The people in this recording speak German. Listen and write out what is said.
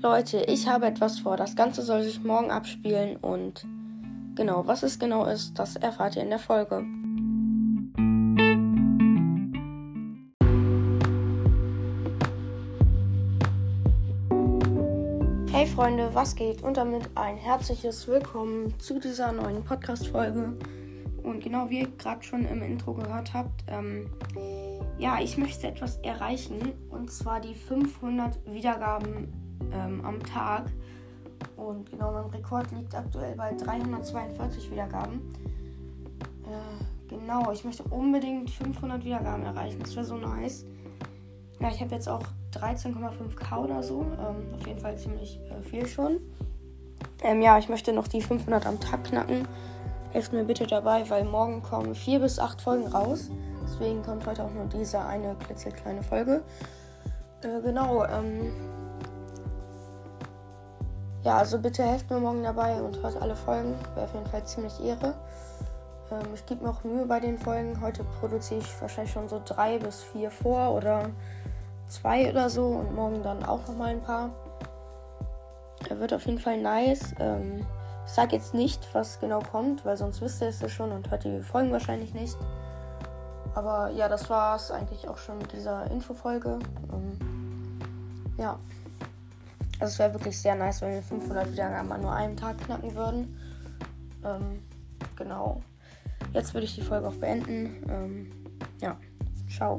Leute, ich habe etwas vor. Das Ganze soll sich morgen abspielen und genau, was es genau ist, das erfahrt ihr in der Folge. Hey Freunde, was geht? Und damit ein herzliches Willkommen zu dieser neuen Podcast-Folge. Und genau wie ihr gerade schon im Intro gehört habt, ähm, ja, ich möchte etwas erreichen und zwar die 500 Wiedergaben ähm, am Tag. Und genau, mein Rekord liegt aktuell bei 342 Wiedergaben. Äh, genau, ich möchte unbedingt 500 Wiedergaben erreichen. Das wäre so nice. Ja, ich habe jetzt auch 13,5k oder so. Ähm, auf jeden Fall ziemlich äh, viel schon. Ähm, ja, ich möchte noch die 500 am Tag knacken. Helft mir bitte dabei, weil morgen kommen 4 bis 8 Folgen raus. Deswegen kommt heute auch nur diese eine klitzekleine Folge. Äh, genau, ähm, ja, also bitte helft mir morgen dabei und hört alle Folgen. Wäre auf jeden Fall ziemlich Ehre. Ähm, ich gebe mir auch Mühe bei den Folgen. Heute produziere ich wahrscheinlich schon so drei bis vier vor oder zwei oder so und morgen dann auch noch mal ein paar. Er wird auf jeden Fall nice. Ähm, ich sage jetzt nicht, was genau kommt, weil sonst wisst ihr es ja schon und hört die Folgen wahrscheinlich nicht. Aber ja, das war es eigentlich auch schon mit dieser Infofolge. Ähm, ja. Also es wäre wirklich sehr nice, wenn wir 500 Wiedergaben an nur einem Tag knacken würden. Ähm, genau. Jetzt würde ich die Folge auch beenden. Ähm, ja, ciao.